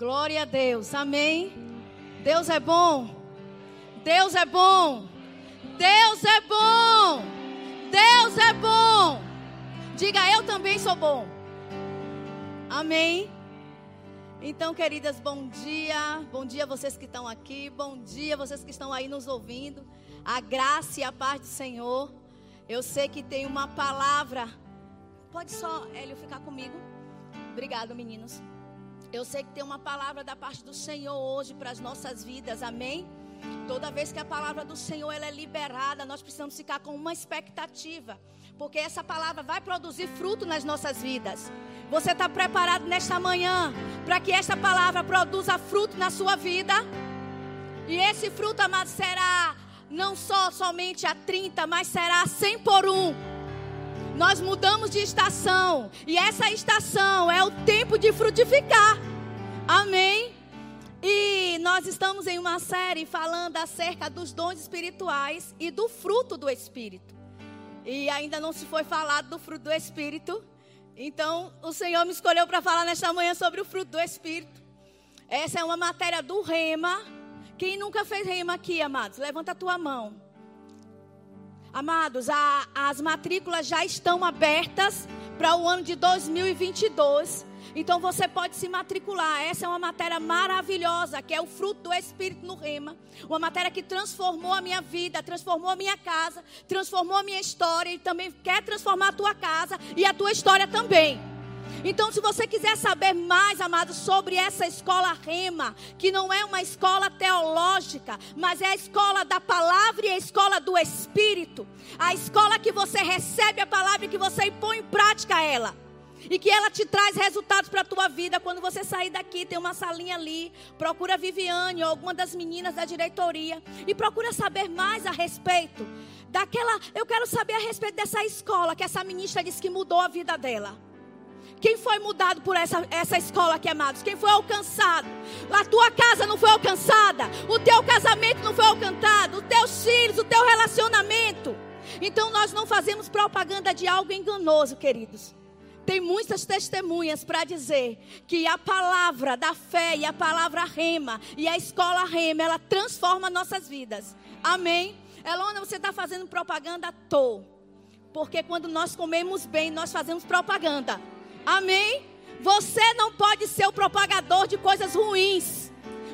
Glória a Deus. Amém. Deus é bom. Deus é bom. Deus é bom. Deus é bom. Diga, eu também sou bom. Amém. Então, queridas, bom dia. Bom dia vocês que estão aqui. Bom dia vocês que estão aí nos ouvindo. A graça e a paz do Senhor. Eu sei que tem uma palavra. Pode só, Hélio, ficar comigo? Obrigado, meninos. Eu sei que tem uma palavra da parte do Senhor hoje para as nossas vidas. Amém? Toda vez que a palavra do Senhor ela é liberada, nós precisamos ficar com uma expectativa, porque essa palavra vai produzir fruto nas nossas vidas. Você está preparado nesta manhã para que esta palavra produza fruto na sua vida? E esse fruto, amado, será não só somente a 30, mas será 100 por um. Nós mudamos de estação e essa estação é o tempo de frutificar. Amém? E nós estamos em uma série falando acerca dos dons espirituais e do fruto do Espírito. E ainda não se foi falado do fruto do Espírito. Então, o Senhor me escolheu para falar nesta manhã sobre o fruto do Espírito. Essa é uma matéria do rema. Quem nunca fez rema aqui, amados? Levanta a tua mão. Amados, a, as matrículas já estão abertas para o ano de 2022. Então você pode se matricular. Essa é uma matéria maravilhosa, que é o fruto do Espírito no Rema. Uma matéria que transformou a minha vida, transformou a minha casa, transformou a minha história e também quer transformar a tua casa e a tua história também. Então, se você quiser saber mais, amado, sobre essa escola Rema, que não é uma escola teológica, mas é a escola da palavra e a escola do Espírito, a escola que você recebe a palavra e que você põe em prática ela. E que ela te traz resultados para a tua vida. Quando você sair daqui, tem uma salinha ali. Procura a Viviane ou alguma das meninas da diretoria. E procura saber mais a respeito daquela. Eu quero saber a respeito dessa escola que essa ministra disse que mudou a vida dela. Quem foi mudado por essa, essa escola aqui, amados? Quem foi alcançado? A tua casa não foi alcançada. O teu casamento não foi alcançado. Os teus filhos, o teu relacionamento. Então nós não fazemos propaganda de algo enganoso, queridos. Tem muitas testemunhas para dizer que a palavra da fé e a palavra rema e a escola rema, ela transforma nossas vidas. Amém? Elona, você está fazendo propaganda à toa. Porque quando nós comemos bem, nós fazemos propaganda. Amém? Você não pode ser o propagador de coisas ruins.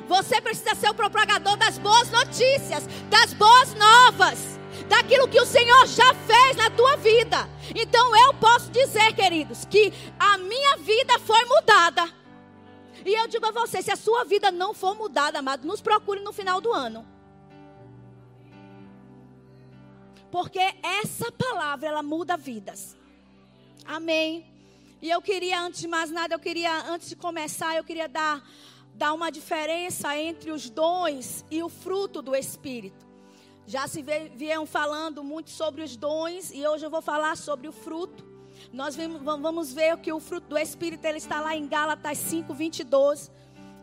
Você precisa ser o propagador das boas notícias, das boas novas, daquilo que o Senhor já fez na tua vida. Então eu posso dizer, queridos, que a minha vida foi mudada. E eu digo a você, se a sua vida não for mudada, amado, nos procure no final do ano. Porque essa palavra, ela muda vidas. Amém. E eu queria, antes de mais nada, eu queria, antes de começar, eu queria dar, dar uma diferença entre os dons e o fruto do Espírito. Já se vieram falando muito sobre os dons e hoje eu vou falar sobre o fruto. Nós vamos ver que o fruto do Espírito ele está lá em Gálatas 5, 22,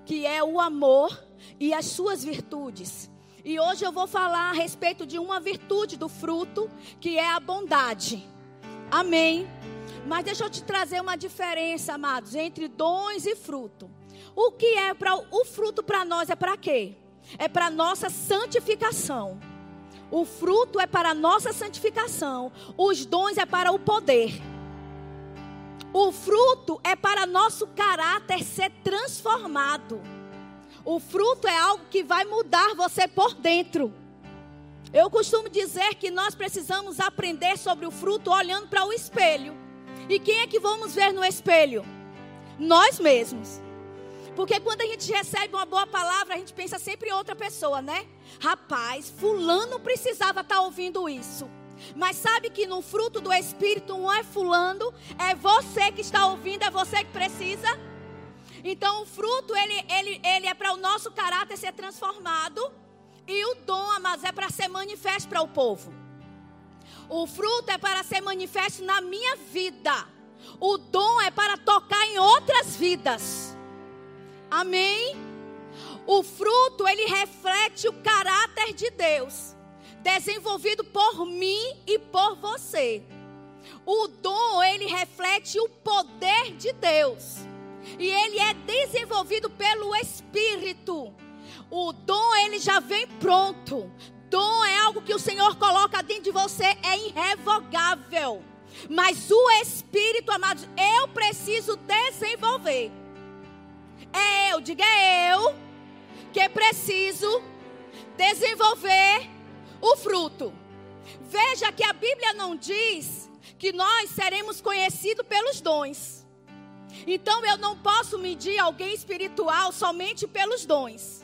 que é o amor e as suas virtudes. E hoje eu vou falar a respeito de uma virtude do fruto, que é a bondade. Amém. Mas deixa eu te trazer uma diferença, amados, entre dons e fruto. O que é para o fruto para nós é para quê? É para nossa santificação. O fruto é para nossa santificação. Os dons é para o poder. O fruto é para nosso caráter ser transformado. O fruto é algo que vai mudar você por dentro. Eu costumo dizer que nós precisamos aprender sobre o fruto olhando para o espelho. E quem é que vamos ver no espelho? Nós mesmos. Porque quando a gente recebe uma boa palavra, a gente pensa sempre em outra pessoa, né? Rapaz, fulano precisava estar tá ouvindo isso. Mas sabe que no fruto do Espírito não é fulano, é você que está ouvindo, é você que precisa. Então o fruto, ele, ele, ele é para o nosso caráter ser transformado. E o dom, mas é para ser manifesto para o povo. O fruto é para ser manifesto na minha vida. O dom é para tocar em outras vidas. Amém? O fruto, ele reflete o caráter de Deus, desenvolvido por mim e por você. O dom, ele reflete o poder de Deus. E ele é desenvolvido pelo Espírito. O dom ele já vem pronto. Dom é algo que o Senhor coloca dentro de você, é irrevogável. Mas o Espírito, amados, eu preciso desenvolver. É eu, diga é eu, que preciso desenvolver o fruto. Veja que a Bíblia não diz que nós seremos conhecidos pelos dons. Então eu não posso medir alguém espiritual somente pelos dons.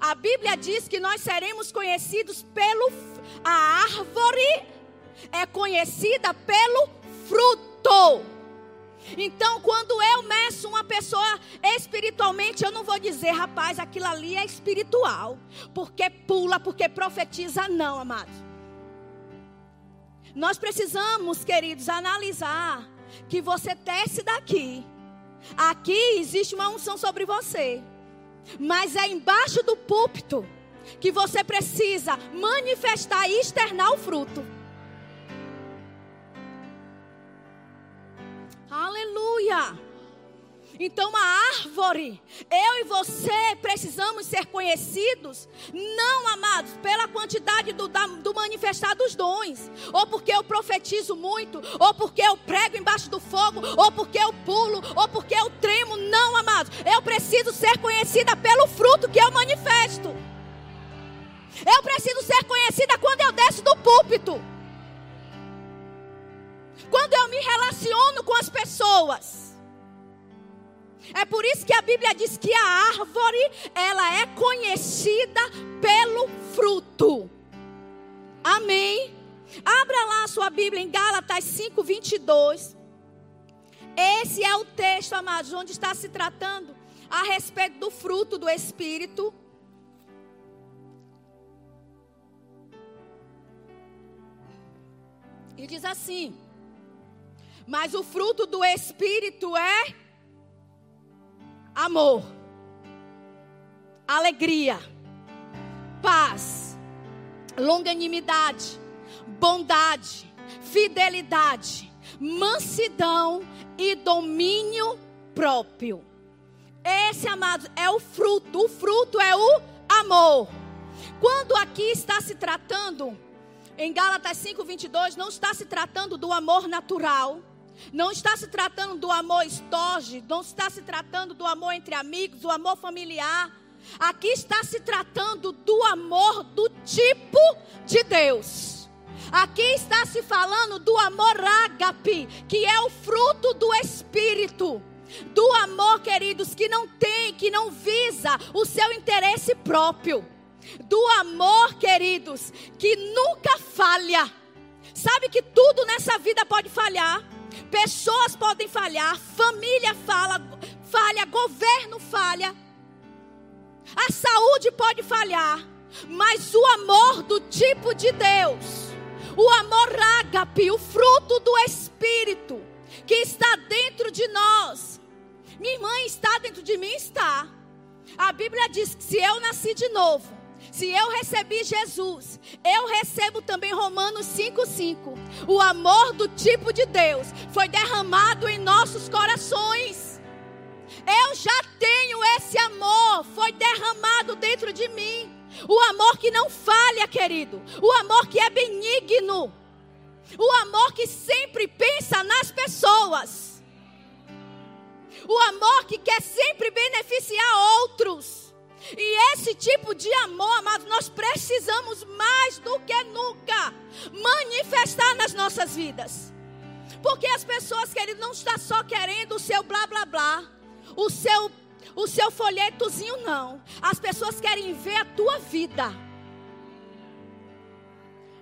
A Bíblia diz que nós seremos conhecidos pelo a árvore é conhecida pelo fruto. Então, quando eu meço uma pessoa espiritualmente, eu não vou dizer, rapaz, aquilo ali é espiritual, porque pula, porque profetiza, não, amados. Nós precisamos, queridos, analisar que você desce daqui. Aqui existe uma unção sobre você. Mas é embaixo do púlpito que você precisa manifestar e externar o fruto. Aleluia! Então, a árvore, eu e você precisamos ser conhecidos, não amados, pela quantidade do, da, do manifestar dos dons, ou porque eu profetizo muito, ou porque eu prego embaixo do fogo, ou porque eu pulo, ou porque eu tremo. Não, amados, eu preciso ser conhecida pelo fruto que eu manifesto. Eu preciso ser conhecida quando eu desço do púlpito. Quando eu me relaciono com as pessoas. É por isso que a Bíblia diz que a árvore, ela é conhecida pelo fruto. Amém. Abra lá a sua Bíblia em Gálatas 5, 22. Esse é o texto, amados, onde está se tratando a respeito do fruto do Espírito. E diz assim: Mas o fruto do Espírito é amor, alegria, paz, longanimidade, bondade, fidelidade, mansidão e domínio próprio. Esse, amados, é o fruto. O fruto é o amor. Quando aqui está se tratando, em Gálatas 5:22, não está se tratando do amor natural não está se tratando do amor estoge, não está se tratando do amor entre amigos, do amor familiar. Aqui está se tratando do amor do tipo de Deus. Aqui está se falando do amor ágape, que é o fruto do Espírito. Do amor, queridos, que não tem, que não visa o seu interesse próprio. Do amor, queridos, que nunca falha. Sabe que tudo nessa vida pode falhar. Pessoas podem falhar, família fala, falha, governo falha, a saúde pode falhar, mas o amor do tipo de Deus, o amor ágape, o fruto do Espírito, que está dentro de nós. Minha irmã está dentro de mim, está. A Bíblia diz que se eu nasci de novo, se eu recebi Jesus, eu recebo também Romanos 5,5. O amor do tipo de Deus foi derramado em nossos corações. Eu já tenho esse amor, foi derramado dentro de mim. O amor que não falha, querido. O amor que é benigno. O amor que sempre pensa nas pessoas. O amor que quer sempre beneficiar outros. E esse tipo de amor, amados, nós precisamos mais do que nunca manifestar nas nossas vidas. Porque as pessoas, querido, não estão só querendo o seu blá blá blá, o seu, o seu folhetozinho, não. As pessoas querem ver a tua vida.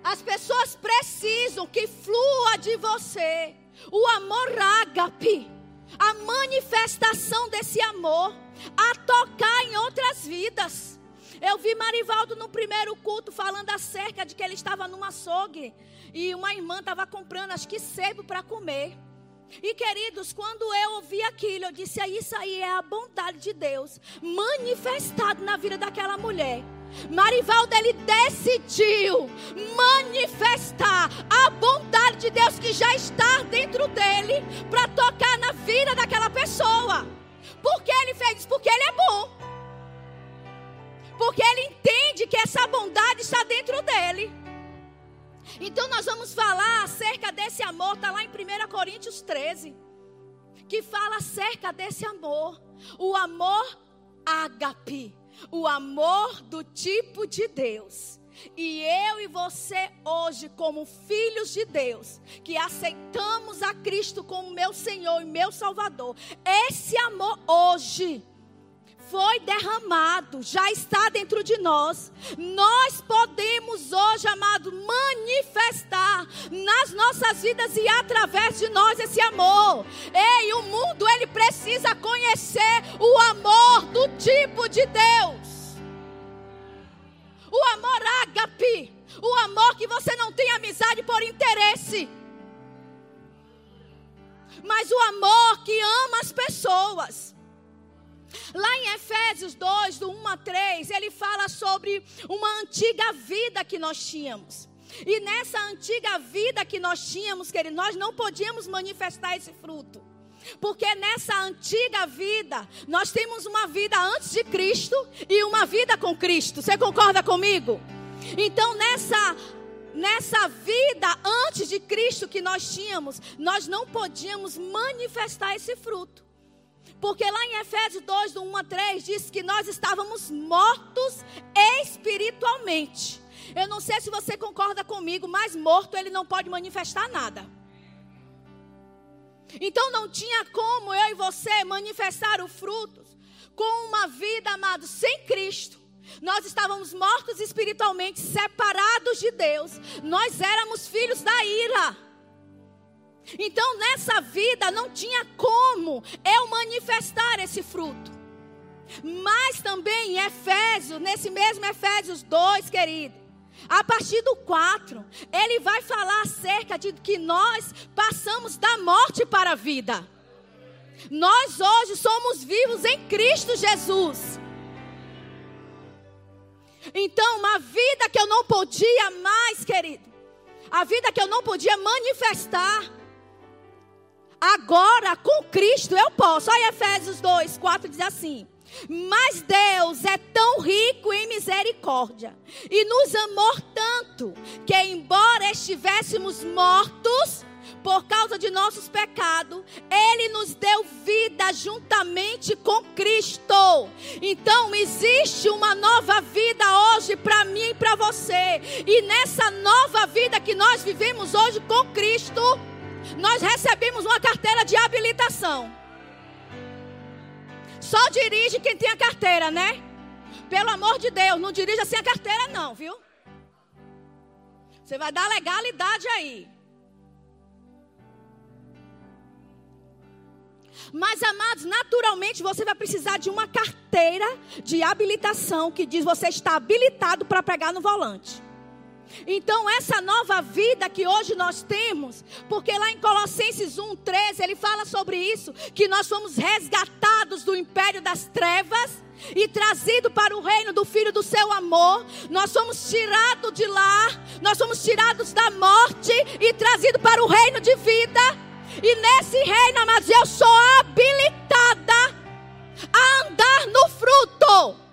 As pessoas precisam que flua de você o amor ágape, a manifestação desse amor a tocar em outras vidas. Eu vi Marivaldo no primeiro culto falando acerca de que ele estava numa açougue e uma irmã estava comprando, acho que sebo para comer. E queridos, quando eu ouvi aquilo, eu disse: ah, Isso aí é a bondade de Deus manifestado na vida daquela mulher. Marivaldo, ele decidiu manifestar a bondade de Deus que já está dentro dele para tocar na vida daquela pessoa. Por que ele fez isso? Porque ele é bom. Porque ele entende que essa bondade está dentro dele. Então nós vamos falar acerca desse amor, está lá em 1 Coríntios 13, que fala acerca desse amor. O amor ágape, o amor do tipo de Deus. E eu e você hoje, como filhos de Deus, que aceitamos a Cristo como meu Senhor e meu Salvador, esse amor hoje foi derramado, já está dentro de nós. Nós podemos hoje, amado, manifestar nas nossas vidas e através de nós esse amor. Ei, o mundo ele precisa conhecer o amor do tipo de Deus. O amor ágape, o amor que você não tem amizade por interesse. Mas o amor que ama as pessoas. Lá em Efésios 2, do 1 a 3, ele fala sobre uma antiga vida que nós tínhamos. E nessa antiga vida que nós tínhamos, querido, nós não podíamos manifestar esse fruto. Porque nessa antiga vida, nós temos uma vida antes de Cristo e uma vida com Cristo. Você concorda comigo? Então, nessa nessa vida antes de Cristo que nós tínhamos, nós não podíamos manifestar esse fruto. Porque lá em Efésios 2, do 1 a 3, diz que nós estávamos mortos espiritualmente. Eu não sei se você concorda comigo, mas morto ele não pode manifestar nada. Então não tinha como eu e você manifestar o fruto com uma vida, amado, sem Cristo. Nós estávamos mortos espiritualmente, separados de Deus. Nós éramos filhos da ira. Então nessa vida não tinha como eu manifestar esse fruto. Mas também em Efésios, nesse mesmo Efésios 2, querido, a partir do 4, ele vai falar acerca de que nós passamos da morte para a vida. Nós hoje somos vivos em Cristo Jesus. Então, uma vida que eu não podia mais, querido, a vida que eu não podia manifestar, Agora, com Cristo, eu posso. Olha Efésios 2, 4 diz assim. Mas Deus é tão rico em misericórdia e nos amou tanto que, embora estivéssemos mortos por causa de nossos pecados, Ele nos deu vida juntamente com Cristo. Então, existe uma nova vida hoje para mim e para você, e nessa nova vida que nós vivemos hoje com Cristo nós recebemos uma carteira de habilitação. Só dirige quem tem a carteira, né? Pelo amor de Deus, não dirija sem a carteira, não, viu? Você vai dar legalidade aí. Mas, amados, naturalmente você vai precisar de uma carteira de habilitação que diz você está habilitado para pegar no volante. Então, essa nova vida que hoje nós temos, porque lá em Colossenses 1,13 ele fala sobre isso: que nós fomos resgatados do império das trevas e trazido para o reino do Filho do seu amor. Nós somos tirados de lá, nós somos tirados da morte e trazidos para o reino de vida. E nesse reino, amados, eu sou habilitada a andar no fruto.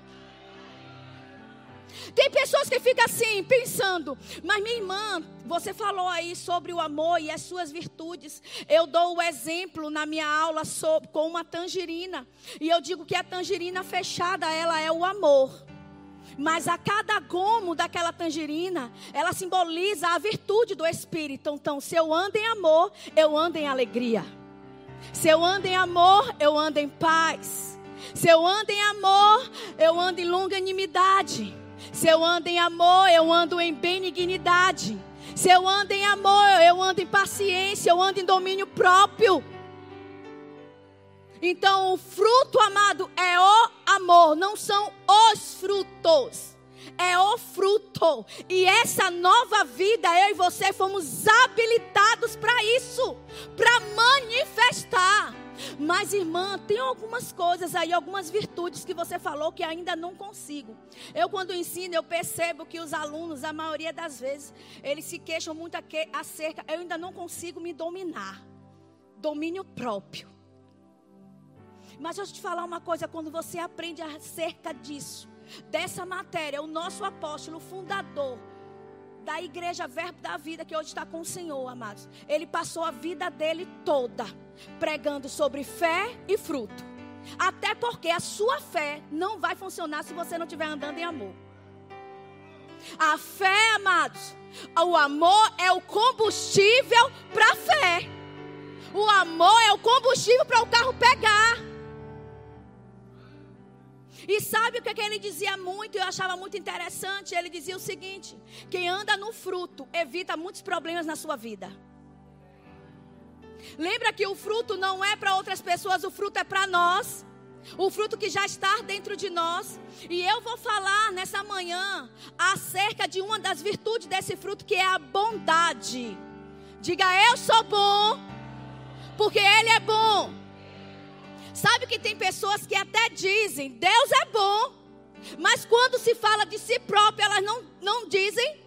Tem pessoas que ficam assim, pensando, mas minha irmã, você falou aí sobre o amor e as suas virtudes. Eu dou o exemplo na minha aula sobre, com uma tangerina. E eu digo que a tangerina fechada, ela é o amor. Mas a cada gomo daquela tangerina, ela simboliza a virtude do Espírito. Então, se eu ando em amor, eu ando em alegria. Se eu ando em amor, eu ando em paz. Se eu ando em amor, eu ando em longanimidade. Se eu ando em amor, eu ando em benignidade. Se eu ando em amor, eu ando em paciência, eu ando em domínio próprio. Então, o fruto, amado, é o amor, não são os frutos. É o fruto. E essa nova vida, eu e você fomos habilitados para isso para manifestar. Mas, irmã, tem algumas coisas aí, algumas virtudes que você falou que ainda não consigo. Eu, quando ensino, eu percebo que os alunos, a maioria das vezes, eles se queixam muito acerca. Eu ainda não consigo me dominar. Domínio próprio. Mas deixa eu te falar uma coisa: quando você aprende acerca disso, dessa matéria, o nosso apóstolo, fundador da igreja Verbo da Vida, que hoje está com o Senhor, amados. Ele passou a vida dele toda pregando sobre fé e fruto. Até porque a sua fé não vai funcionar se você não estiver andando em amor. A fé, amados, o amor é o combustível para a fé. O amor é o combustível para o carro pegar. E sabe o que, que ele dizia muito? Eu achava muito interessante. Ele dizia o seguinte: quem anda no fruto evita muitos problemas na sua vida. Lembra que o fruto não é para outras pessoas, o fruto é para nós. O fruto que já está dentro de nós. E eu vou falar nessa manhã acerca de uma das virtudes desse fruto, que é a bondade. Diga, eu sou bom, porque Ele é bom. Sabe que tem pessoas que até dizem, Deus é bom, mas quando se fala de si próprio, elas não, não dizem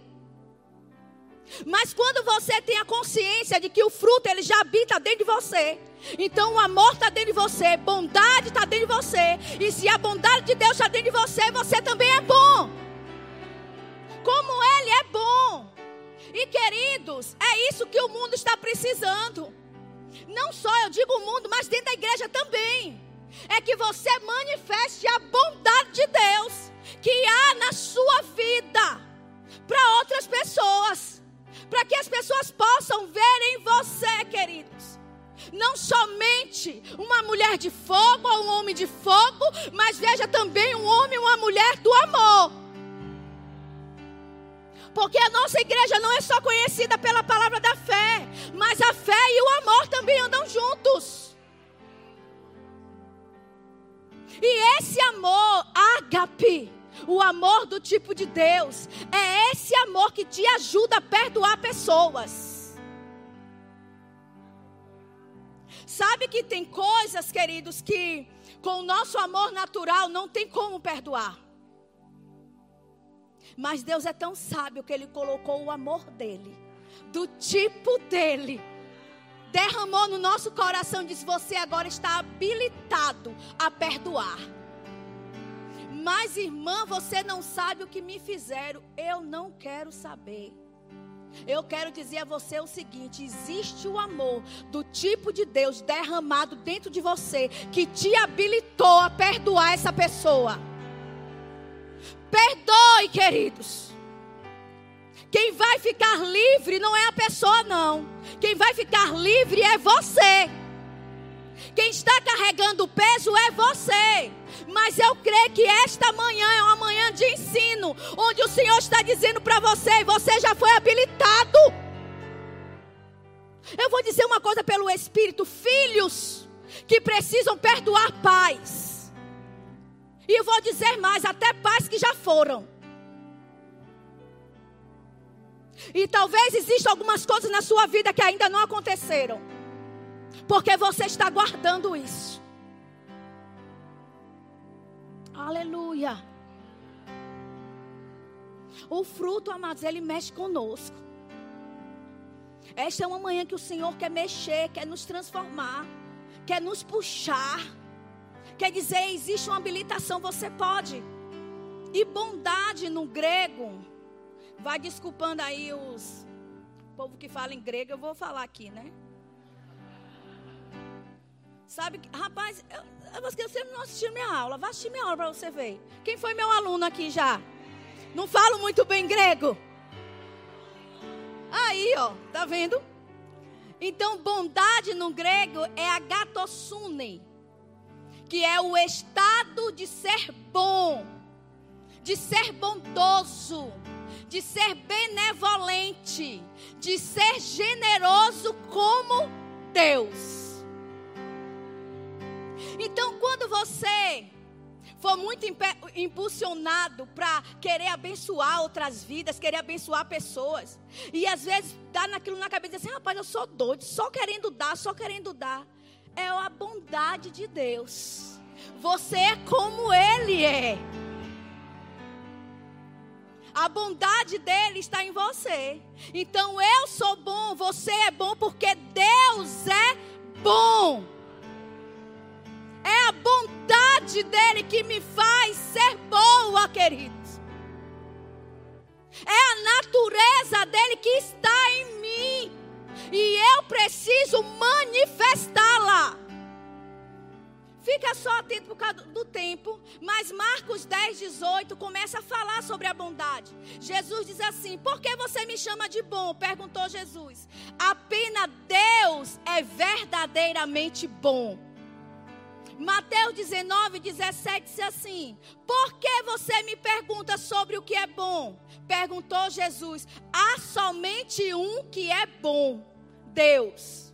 mas quando você tem a consciência de que o fruto ele já habita dentro de você, então o amor está dentro de você, bondade está dentro de você, e se a bondade de Deus está dentro de você, você também é bom. Como Ele é bom. E queridos, é isso que o mundo está precisando. Não só eu digo o mundo, mas dentro da igreja também. É que você manifeste a bondade de Deus que há na sua vida para outras pessoas para que as pessoas possam ver em você, queridos. Não somente uma mulher de fogo ou um homem de fogo, mas veja também um homem e uma mulher do amor. Porque a nossa igreja não é só conhecida pela palavra da fé, mas a fé e o amor também andam juntos. E esse amor, ágape, o amor do tipo de Deus é esse amor que te ajuda a perdoar pessoas. Sabe que tem coisas, queridos, que com o nosso amor natural não tem como perdoar. Mas Deus é tão sábio que Ele colocou o amor dele, do tipo dele, derramou no nosso coração e disse: Você agora está habilitado a perdoar. Mas, irmã, você não sabe o que me fizeram. Eu não quero saber. Eu quero dizer a você o seguinte: existe o amor do tipo de Deus derramado dentro de você que te habilitou a perdoar essa pessoa. Perdoe, queridos. Quem vai ficar livre não é a pessoa, não. Quem vai ficar livre é você. Quem está carregando o peso é você. Mas eu creio que esta manhã é uma manhã de ensino, onde o Senhor está dizendo para você, você já foi habilitado. Eu vou dizer uma coisa pelo Espírito: filhos que precisam perdoar pais. E vou dizer mais: até pais que já foram. E talvez existam algumas coisas na sua vida que ainda não aconteceram. Porque você está guardando isso. Aleluia. O fruto, amados, ele mexe conosco. Esta é uma manhã que o Senhor quer mexer, quer nos transformar, quer nos puxar. Quer dizer, existe uma habilitação, você pode. E bondade no grego, vai desculpando aí os povo que fala em grego, eu vou falar aqui, né? Sabe, rapaz, eu, você não assistiu minha aula. Vá assistir minha aula para você ver. Quem foi meu aluno aqui já? Não falo muito bem grego. Aí, ó, tá vendo? Então, bondade no grego é agatossune, que é o estado de ser bom, de ser bondoso, de ser benevolente, de ser generoso como Deus. Então, quando você for muito impulsionado para querer abençoar outras vidas, querer abençoar pessoas, e às vezes dá naquilo na cabeça assim, rapaz, eu sou doido, só querendo dar, só querendo dar. É a bondade de Deus. Você é como Ele é. A bondade dele está em você. Então eu sou bom, você é bom porque Deus é bom. É a bondade dele que me faz ser boa, queridos. É a natureza dele que está em mim. E eu preciso manifestá-la. Fica só atento por causa do tempo. Mas Marcos 10, 18 começa a falar sobre a bondade. Jesus diz assim: Por que você me chama de bom? Perguntou Jesus. Apenas Deus é verdadeiramente bom. Mateus 19, 17 diz assim: Por que você me pergunta sobre o que é bom? Perguntou Jesus. Há somente um que é bom: Deus.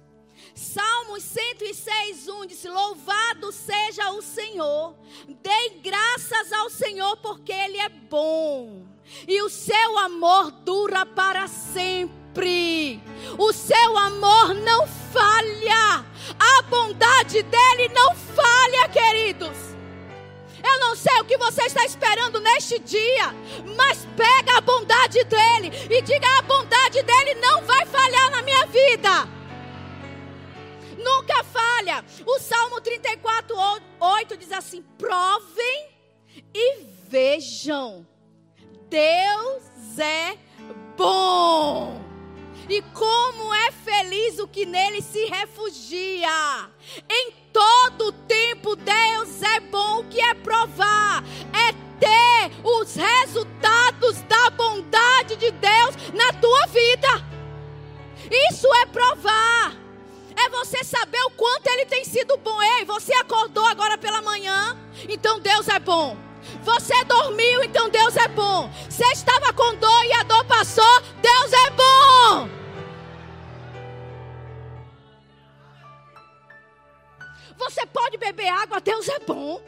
Salmos 106, 1 diz: Louvado seja o Senhor, dei graças ao Senhor porque Ele é bom, e o seu amor dura para sempre. O seu amor não falha, a bondade dele não falha, queridos. Eu não sei o que você está esperando neste dia, mas pega a bondade dele e diga: a bondade dele não vai falhar na minha vida nunca falha. O Salmo 34, 8 diz assim: provem e vejam, Deus é bom. E como é feliz o que nele se refugia. Em todo tempo, Deus é bom. O que é provar? É ter os resultados da bondade de Deus na tua vida. Isso é provar é você saber o quanto Ele tem sido bom. Ei, você acordou agora pela manhã, então Deus é bom. Você dormiu, então Deus é bom. Você estava com dor e a dor passou, Deus é bom. Você pode beber água, Deus é bom.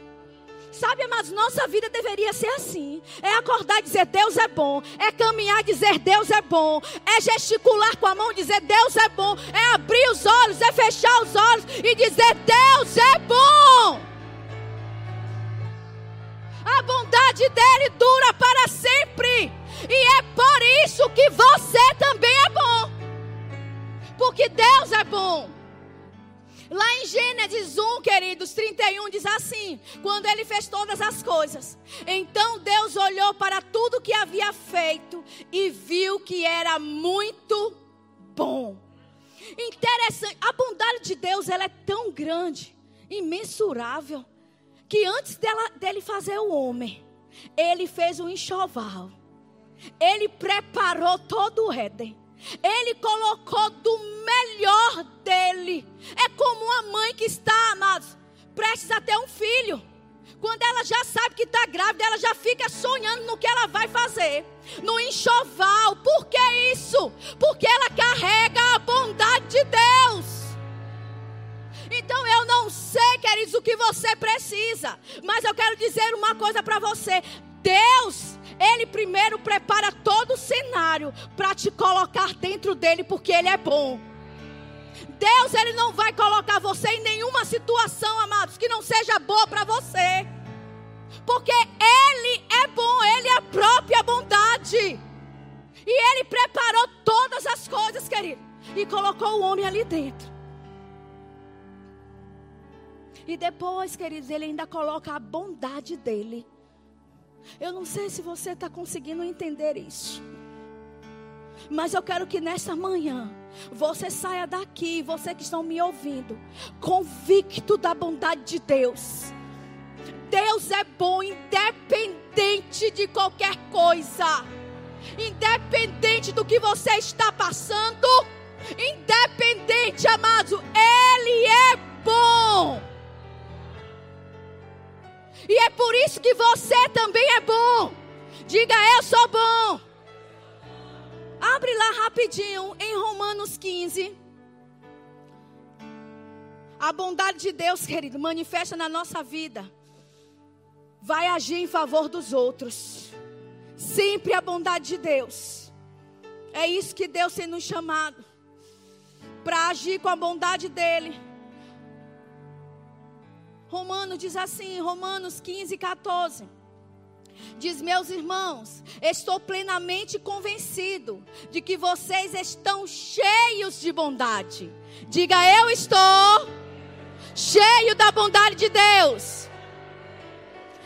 Sabe, mas nossa vida deveria ser assim: é acordar e dizer Deus é bom, é caminhar e dizer Deus é bom, é gesticular com a mão e dizer Deus é bom, é abrir os olhos, é fechar os olhos e dizer Deus é bom. A bondade dele dura para sempre, e é por isso que você também é bom, porque Deus é bom. Lá em Gênesis 1, queridos, 31 diz assim: quando ele fez todas as coisas, então Deus olhou para tudo que havia feito e viu que era muito bom. Interessante, a bondade de Deus ela é tão grande, imensurável, que antes dela, dele fazer o homem, ele fez um enxoval. Ele preparou todo o Éden. Ele colocou do melhor dele. É como uma mãe que está, amados, prestes a ter um filho. Quando ela já sabe que está grávida, ela já fica sonhando no que ela vai fazer. No enxoval. Por que isso? Porque ela carrega a bondade de Deus. Então eu não sei, queridos, o que você precisa. Mas eu quero dizer uma coisa para você. Deus, Ele primeiro prepara todo o cenário para te colocar dentro dele, porque Ele é bom. Deus, Ele não vai colocar você em nenhuma situação, amados, que não seja boa para você. Porque Ele é bom, Ele é a própria bondade. E Ele preparou todas as coisas, querido. E colocou o homem ali dentro. E depois, queridos, Ele ainda coloca a bondade dele. Eu não sei se você está conseguindo entender isso. Mas eu quero que nessa manhã você saia daqui, você que estão me ouvindo, convicto da bondade de Deus. Deus é bom, independente de qualquer coisa, independente do que você está passando, independente, amado, Ele é bom. E é por isso que você também é bom. Diga, eu sou bom. Abre lá rapidinho em Romanos 15. A bondade de Deus, querido, manifesta na nossa vida. Vai agir em favor dos outros. Sempre a bondade de Deus. É isso que Deus tem nos chamado. Para agir com a bondade dEle. Romanos diz assim, Romanos 15, 14. Diz, meus irmãos, estou plenamente convencido de que vocês estão cheios de bondade. Diga, eu estou cheio da bondade de Deus.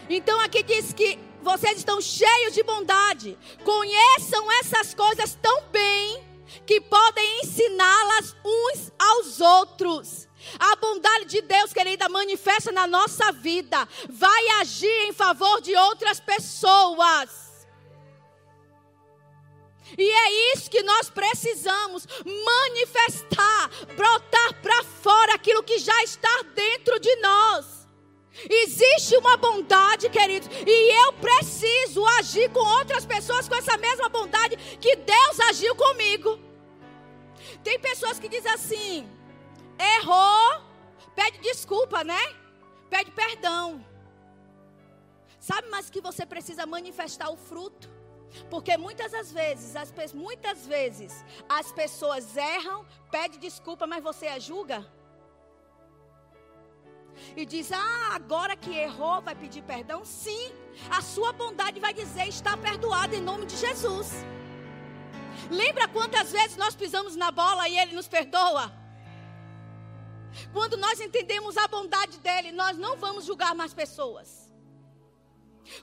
Então aqui diz que vocês estão cheios de bondade. Conheçam essas coisas tão bem que podem ensiná-las uns aos outros. A bondade de Deus, querida, manifesta na nossa vida, vai agir em favor de outras pessoas. E é isso que nós precisamos manifestar, brotar para fora aquilo que já está dentro de nós. Existe uma bondade, queridos, e eu preciso agir com outras pessoas com essa mesma bondade que Deus agiu comigo. Tem pessoas que dizem assim: errou, pede desculpa, né? Pede perdão. Sabe, mas que você precisa manifestar o fruto. Porque muitas das vezes, as, muitas vezes, as pessoas erram, pede desculpa, mas você a julga. E diz: Ah, agora que errou, vai pedir perdão? Sim, a sua bondade vai dizer: Está perdoado em nome de Jesus. Lembra quantas vezes nós pisamos na bola e Ele nos perdoa? Quando nós entendemos a bondade dele, nós não vamos julgar mais pessoas.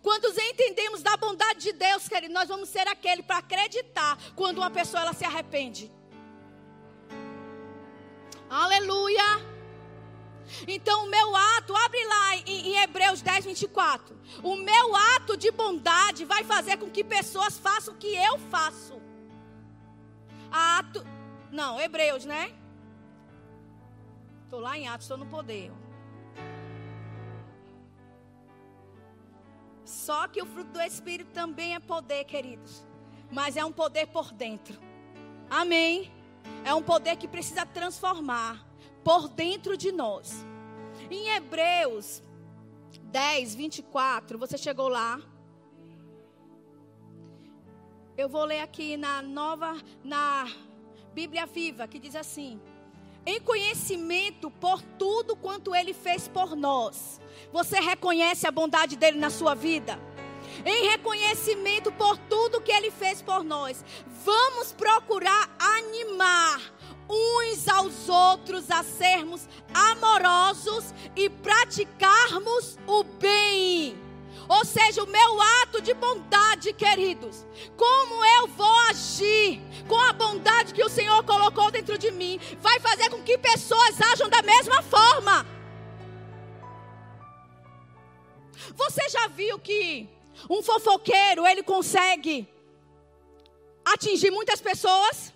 Quando entendemos da bondade de Deus, querido, nós vamos ser aquele para acreditar quando uma pessoa ela se arrepende. Aleluia. Então, o meu ato, abre lá em, em, Hebreus 10, 24. O meu ato de bondade vai fazer com que pessoas façam o que eu faço. Ato. Não, Hebreus, né? Estou lá em Atos, estou no poder. Só que o fruto do Espírito também é poder, queridos. Mas é um poder por dentro. Amém? É um poder que precisa transformar por dentro de nós. Em Hebreus 10, 24, você chegou lá. Eu vou ler aqui na nova, na Bíblia Viva, que diz assim: em conhecimento por tudo quanto ele fez por nós. Você reconhece a bondade dele na sua vida? Em reconhecimento por tudo que ele fez por nós, vamos procurar animar uns aos outros a sermos amorosos e praticarmos o bem. Ou seja, o meu ato de bondade, queridos. Como eu vou agir com a bondade que o Senhor colocou dentro de mim, vai fazer com que pessoas ajam da mesma forma. Você já viu que um fofoqueiro, ele consegue atingir muitas pessoas?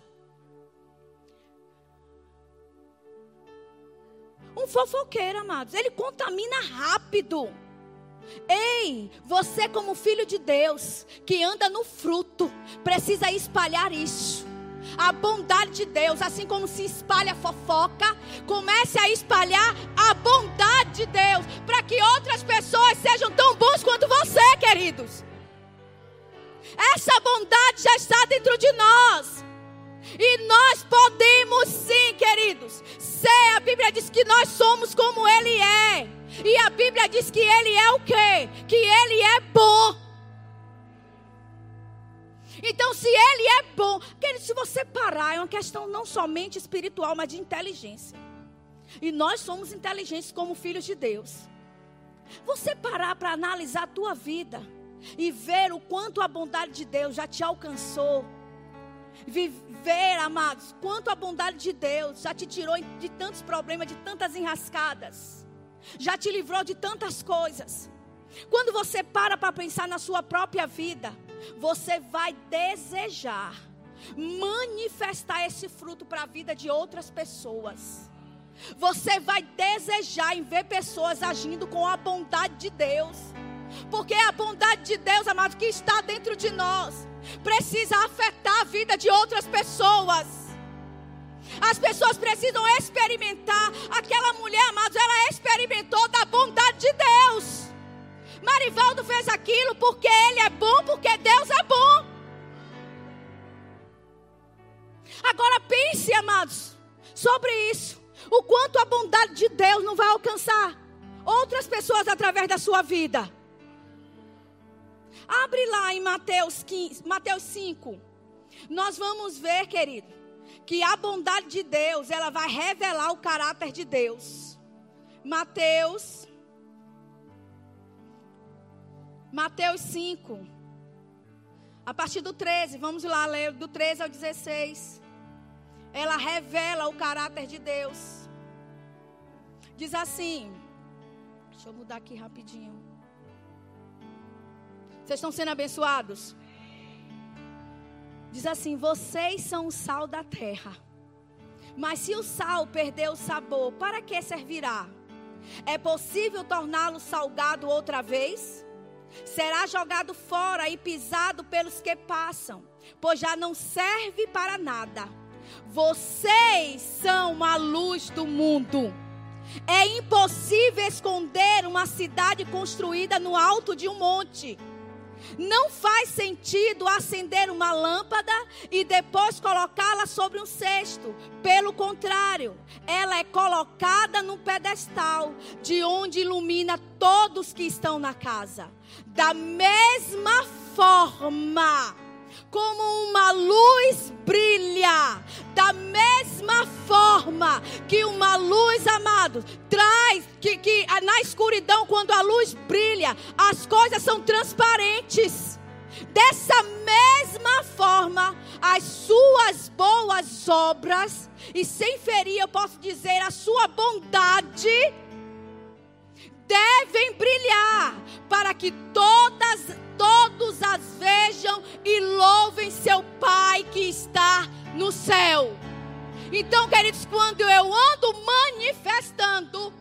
Um fofoqueiro, amados, ele contamina rápido. Ei, você, como filho de Deus, que anda no fruto, precisa espalhar isso. A bondade de Deus, assim como se espalha fofoca, comece a espalhar a bondade de Deus, para que outras pessoas sejam tão bons quanto você, queridos. Essa bondade já está dentro de nós. E nós podemos sim, queridos, ser. A Bíblia diz que nós somos como Ele é. E a Bíblia diz que Ele é o quê? Que Ele é bom. Então, se Ele é bom, querido, se você parar, é uma questão não somente espiritual, mas de inteligência. E nós somos inteligentes como filhos de Deus. Você parar para analisar a tua vida e ver o quanto a bondade de Deus já te alcançou. Viver, amados, quanto a bondade de Deus já te tirou de tantos problemas, de tantas enrascadas já te livrou de tantas coisas. Quando você para para pensar na sua própria vida, você vai desejar manifestar esse fruto para a vida de outras pessoas. Você vai desejar em ver pessoas agindo com a bondade de Deus. Porque é a bondade de Deus, amado, que está dentro de nós, precisa afetar a vida de outras pessoas. As pessoas precisam experimentar. Aquela mulher, amados, ela experimentou da bondade de Deus. Marivaldo fez aquilo porque ele é bom, porque Deus é bom. Agora pense, amados, sobre isso. O quanto a bondade de Deus não vai alcançar outras pessoas através da sua vida. Abre lá em Mateus, 15, Mateus 5. Nós vamos ver, querido, que a bondade de Deus, ela vai revelar o caráter de Deus. Mateus Mateus 5. A partir do 13, vamos lá ler do 13 ao 16. Ela revela o caráter de Deus. Diz assim: Deixa eu mudar aqui rapidinho. Vocês estão sendo abençoados? Diz assim: Vocês são o sal da terra. Mas se o sal perder o sabor, para que servirá? É possível torná-lo salgado outra vez? Será jogado fora e pisado pelos que passam, pois já não serve para nada. Vocês são a luz do mundo. É impossível esconder uma cidade construída no alto de um monte. Não faz sentido acender uma lâmpada e depois colocá-la sobre um cesto. Pelo contrário, ela é colocada num pedestal, de onde ilumina todos que estão na casa. Da mesma forma como uma luz brilha, da mesma forma que uma luz, amado, traz que, que na escuridão, quando a luz brilha, as coisas são transparentes. Dessa mesma forma, as suas boas obras, e sem ferir, eu posso dizer, a sua bondade, devem brilhar, para que todas todos as vejam e louvem seu Pai que está no céu. Então, queridos, quando eu ando manifestando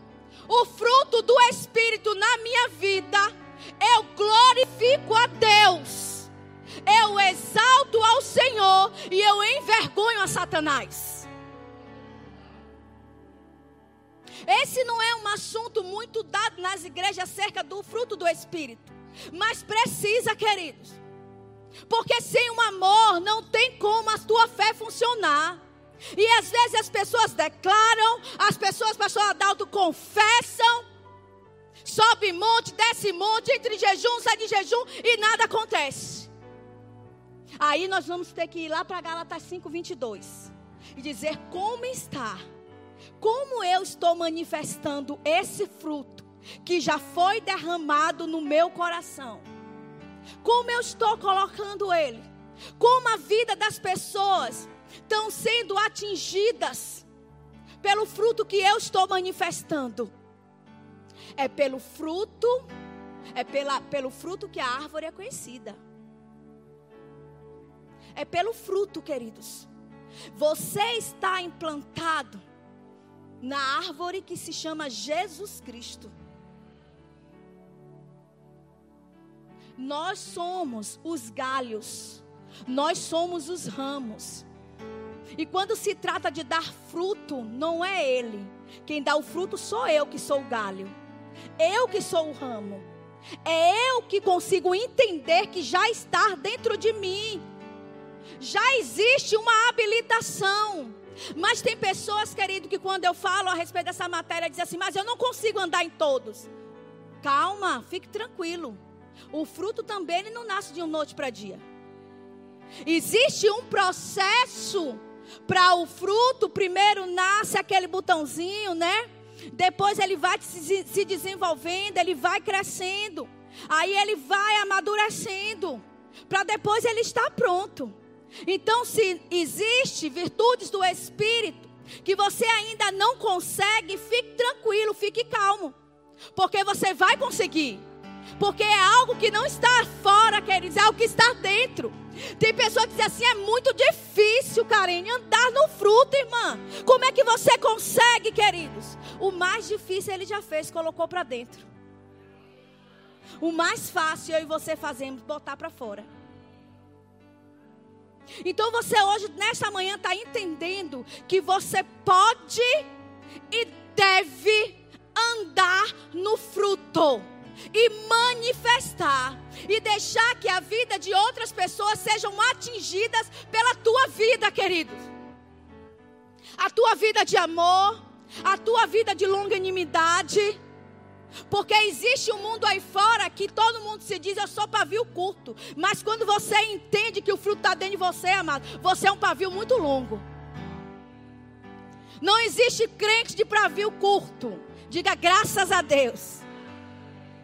o fruto do Espírito na minha vida, eu glorifico a Deus, eu exalto ao Senhor e eu envergonho a Satanás. Esse não é um assunto muito dado nas igrejas acerca do fruto do Espírito. Mas precisa, queridos. Porque sem o amor não tem como a tua fé funcionar. E às vezes as pessoas declaram, as pessoas, pastor Adalto, confessam, sobe monte, desce monte, entre jejum, sai de jejum e nada acontece. Aí nós vamos ter que ir lá para Gálatas 5, 22 e dizer como está, como eu estou manifestando esse fruto que já foi derramado no meu coração. Como eu estou colocando ele? Como a vida das pessoas estão sendo atingidas pelo fruto que eu estou manifestando? É pelo fruto, é pela, pelo fruto que a árvore é conhecida. É pelo fruto, queridos. Você está implantado na árvore que se chama Jesus Cristo. Nós somos os galhos, nós somos os ramos. E quando se trata de dar fruto, não é Ele. Quem dá o fruto sou eu que sou o galho. Eu que sou o ramo. É eu que consigo entender que já está dentro de mim. Já existe uma habilitação. Mas tem pessoas, querido, que quando eu falo a respeito dessa matéria, dizem assim: Mas eu não consigo andar em todos. Calma, fique tranquilo. O fruto também ele não nasce de um noite para dia. Existe um processo para o fruto. Primeiro nasce aquele botãozinho, né? Depois ele vai se desenvolvendo, ele vai crescendo. Aí ele vai amadurecendo. Para depois ele estar pronto. Então, se existe virtudes do Espírito que você ainda não consegue, fique tranquilo, fique calmo. Porque você vai conseguir. Porque é algo que não está fora, queridos, é algo que está dentro. Tem pessoa que diz assim: é muito difícil, Karen, andar no fruto, irmã. Como é que você consegue, queridos? O mais difícil ele já fez, colocou para dentro. O mais fácil eu e você fazemos, botar para fora. Então você hoje, nesta manhã, está entendendo que você pode e deve andar no fruto e manifestar e deixar que a vida de outras pessoas sejam atingidas pela tua vida, queridos. A tua vida de amor, a tua vida de longanimidade. Porque existe um mundo aí fora que todo mundo se diz, eu sou pavio curto. Mas quando você entende que o fruto está dentro de você, amado, você é um pavio muito longo. Não existe crente de pavio curto. Diga graças a Deus.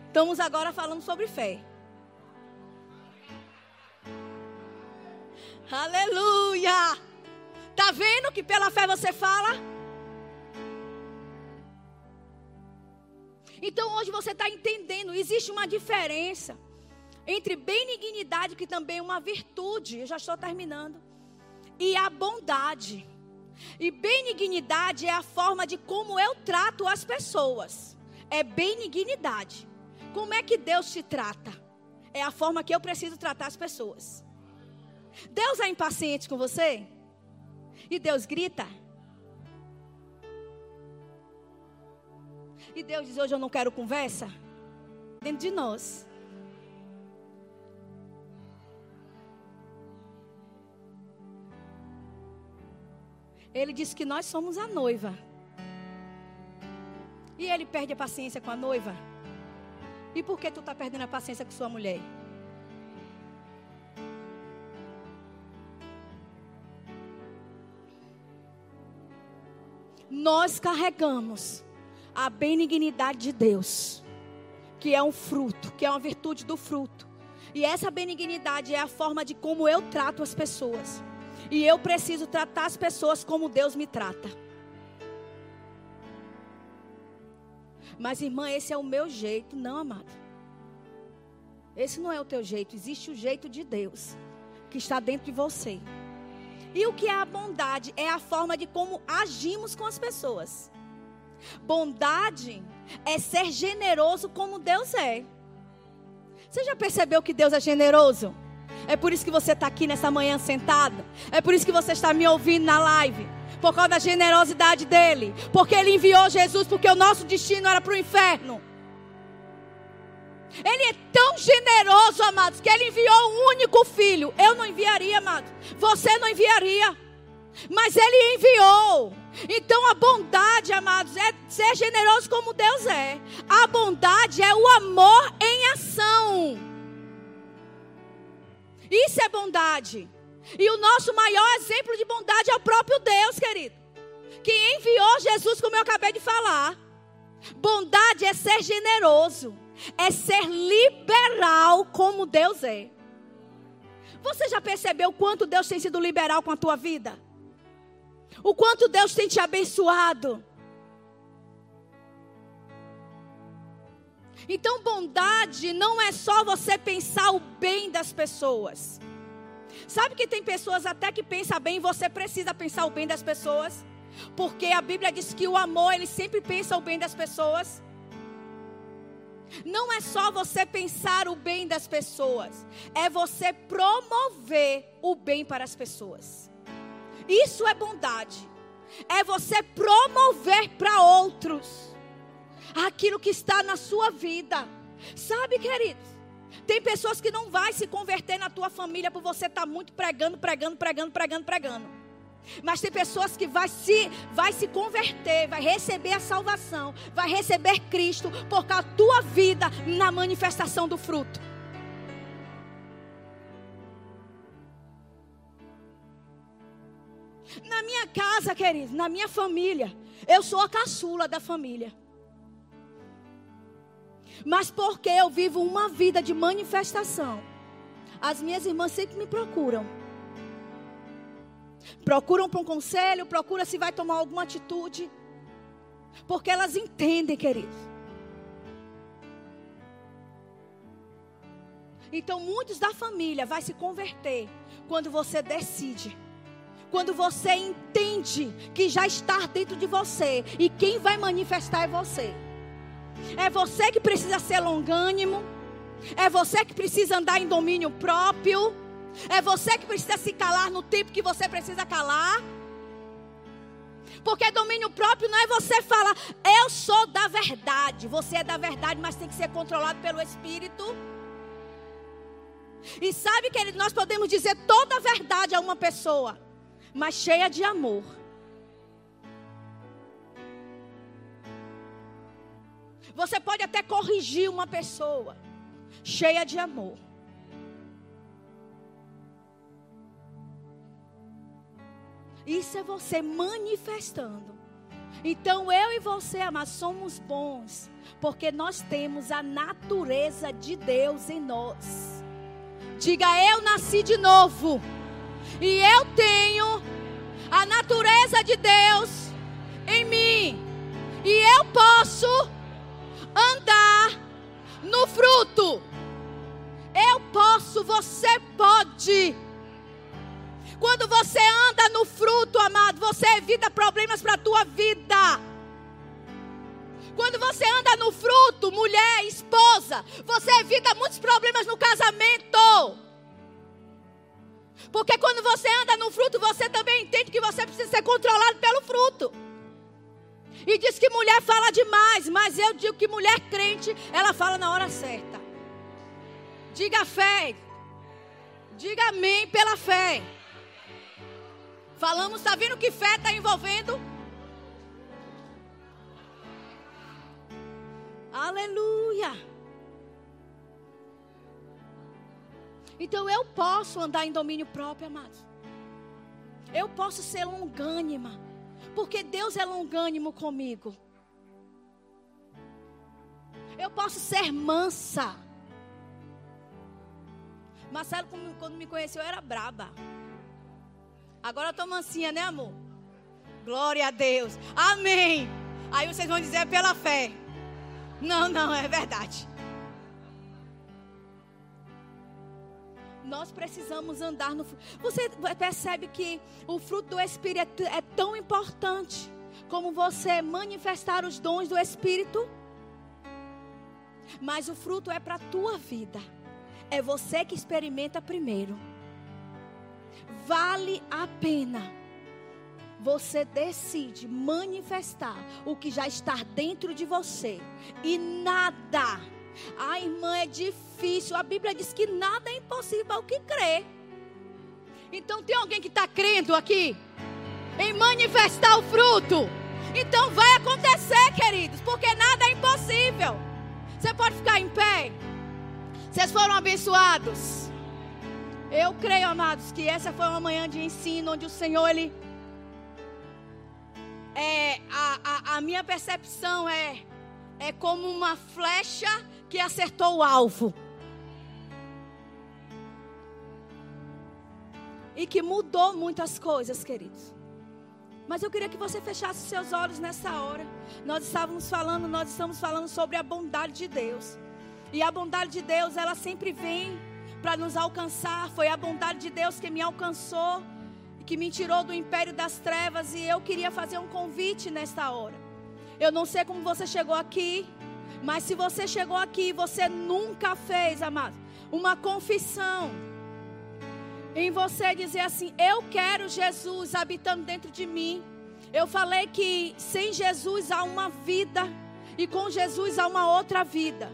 Estamos agora falando sobre fé. Aleluia! Tá vendo que pela fé você fala? Então hoje você está entendendo, existe uma diferença entre benignidade, que também é uma virtude, eu já estou terminando, e a bondade. E benignidade é a forma de como eu trato as pessoas. É benignidade. Como é que Deus te trata? É a forma que eu preciso tratar as pessoas. Deus é impaciente com você? E Deus grita? E Deus diz: Hoje eu não quero conversa? Dentro de nós. Ele diz que nós somos a noiva. E ele perde a paciência com a noiva. E por que tu está perdendo a paciência com sua mulher? Nós carregamos a benignidade de Deus, que é um fruto, que é uma virtude do fruto. E essa benignidade é a forma de como eu trato as pessoas. E eu preciso tratar as pessoas como Deus me trata. Mas, irmã, esse é o meu jeito. Não, amado. Esse não é o teu jeito. Existe o jeito de Deus que está dentro de você. E o que é a bondade? É a forma de como agimos com as pessoas. Bondade é ser generoso como Deus é. Você já percebeu que Deus é generoso? É por isso que você está aqui nessa manhã sentado. É por isso que você está me ouvindo na live. Por causa da generosidade dele. Porque ele enviou Jesus, porque o nosso destino era para o inferno. Ele é tão generoso, amados, que ele enviou um único filho. Eu não enviaria, amados. Você não enviaria. Mas ele enviou. Então a bondade, amados, é ser generoso como Deus é. A bondade é o amor em ação. Isso é bondade. E o nosso maior exemplo de bondade é o próprio Deus, querido. Que enviou Jesus, como eu acabei de falar. Bondade é ser generoso. É ser liberal como Deus é. Você já percebeu quanto Deus tem sido liberal com a tua vida? O quanto Deus tem te abençoado. Então, bondade não é só você pensar o bem das pessoas. Sabe que tem pessoas até que pensam bem, você precisa pensar o bem das pessoas? Porque a Bíblia diz que o amor, ele sempre pensa o bem das pessoas. Não é só você pensar o bem das pessoas, é você promover o bem para as pessoas. Isso é bondade. É você promover para outros aquilo que está na sua vida. Sabe, queridos? Tem pessoas que não vai se converter na tua família por você estar tá muito pregando, pregando, pregando, pregando, pregando. Mas tem pessoas que vai se, vai se converter, vai receber a salvação, vai receber Cristo por causa da tua vida na manifestação do fruto. Na minha casa, querido, na minha família, eu sou a caçula da família. Mas porque eu vivo uma vida de manifestação, as minhas irmãs sempre me procuram. Procuram para um conselho, procuram se vai tomar alguma atitude. Porque elas entendem, queridos. Então, muitos da família vai se converter quando você decide. Quando você entende que já está dentro de você e quem vai manifestar é você. É você que precisa ser longânimo. É você que precisa andar em domínio próprio. É você que precisa se calar no tempo que você precisa calar. Porque domínio próprio não é você falar, eu sou da verdade. Você é da verdade, mas tem que ser controlado pelo Espírito. E sabe, querido, nós podemos dizer toda a verdade a uma pessoa, mas cheia de amor. Você pode até corrigir uma pessoa, cheia de amor. Isso é você manifestando. Então eu e você, amados, somos bons, porque nós temos a natureza de Deus em nós. Diga, eu nasci de novo. E eu tenho a natureza de Deus em mim. E eu posso andar no fruto. Eu posso, você pode. Quando você anda no fruto, amado, você evita problemas para a tua vida. Quando você anda no fruto, mulher, esposa, você evita muitos problemas no casamento. Porque quando você anda no fruto, você também entende que você precisa ser controlado pelo fruto. E diz que mulher fala demais, mas eu digo que mulher crente, ela fala na hora certa. Diga fé. Diga amém pela fé. Falamos, está vendo que fé está envolvendo? Aleluia. Então eu posso andar em domínio próprio, amados. Eu posso ser longânima. Porque Deus é longânimo comigo. Eu posso ser mansa. Marcelo, quando me conheceu, era braba. Agora eu tô mansinha, né, amor? Glória a Deus. Amém. Aí vocês vão dizer é pela fé. Não, não, é verdade. Nós precisamos andar no Você percebe que o fruto do Espírito é tão importante como você manifestar os dons do Espírito? Mas o fruto é para a tua vida. É você que experimenta primeiro. Vale a pena. Você decide manifestar o que já está dentro de você. E nada ah, irmã, é difícil. A Bíblia diz que nada é impossível ao que crê. Então tem alguém que está crendo aqui em manifestar o fruto. Então vai acontecer, queridos, porque nada é impossível. Você pode ficar em pé. Vocês foram abençoados. Eu creio, amados, que essa foi uma manhã de ensino onde o Senhor ele é a, a, a minha percepção é é como uma flecha que acertou o alvo. E que mudou muitas coisas, queridos. Mas eu queria que você fechasse seus olhos nessa hora. Nós estávamos falando, nós estamos falando sobre a bondade de Deus. E a bondade de Deus, ela sempre vem para nos alcançar. Foi a bondade de Deus que me alcançou, que me tirou do império das trevas. E eu queria fazer um convite nesta hora. Eu não sei como você chegou aqui. Mas se você chegou aqui e você nunca fez, amado, uma confissão em você dizer assim: Eu quero Jesus habitando dentro de mim. Eu falei que sem Jesus há uma vida e com Jesus há uma outra vida.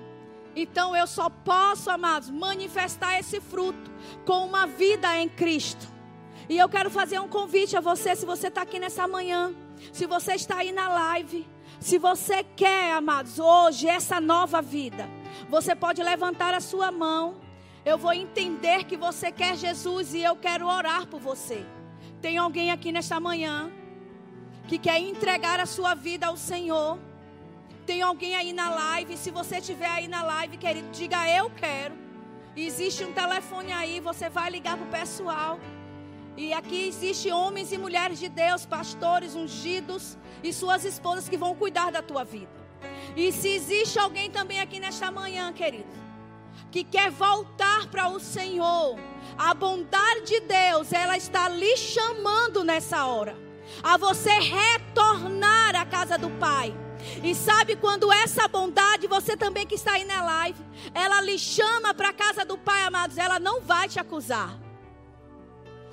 Então eu só posso, amados, manifestar esse fruto com uma vida em Cristo. E eu quero fazer um convite a você, se você está aqui nessa manhã, se você está aí na live, se você quer, amados, hoje essa nova vida, você pode levantar a sua mão. Eu vou entender que você quer Jesus e eu quero orar por você. Tem alguém aqui nesta manhã que quer entregar a sua vida ao Senhor? Tem alguém aí na live? Se você estiver aí na live, querido, diga eu quero. Existe um telefone aí, você vai ligar para o pessoal. E aqui existe homens e mulheres de Deus, pastores ungidos e suas esposas que vão cuidar da tua vida. E se existe alguém também aqui nesta manhã, querido, que quer voltar para o Senhor, a bondade de Deus, ela está lhe chamando nessa hora, a você retornar à casa do Pai. E sabe quando essa bondade, você também que está aí na live, ela lhe chama para a casa do Pai, amados, ela não vai te acusar.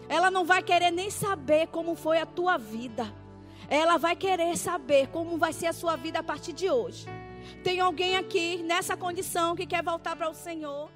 Ela não vai querer nem saber como foi a tua vida. Ela vai querer saber como vai ser a sua vida a partir de hoje. Tem alguém aqui nessa condição que quer voltar para o Senhor?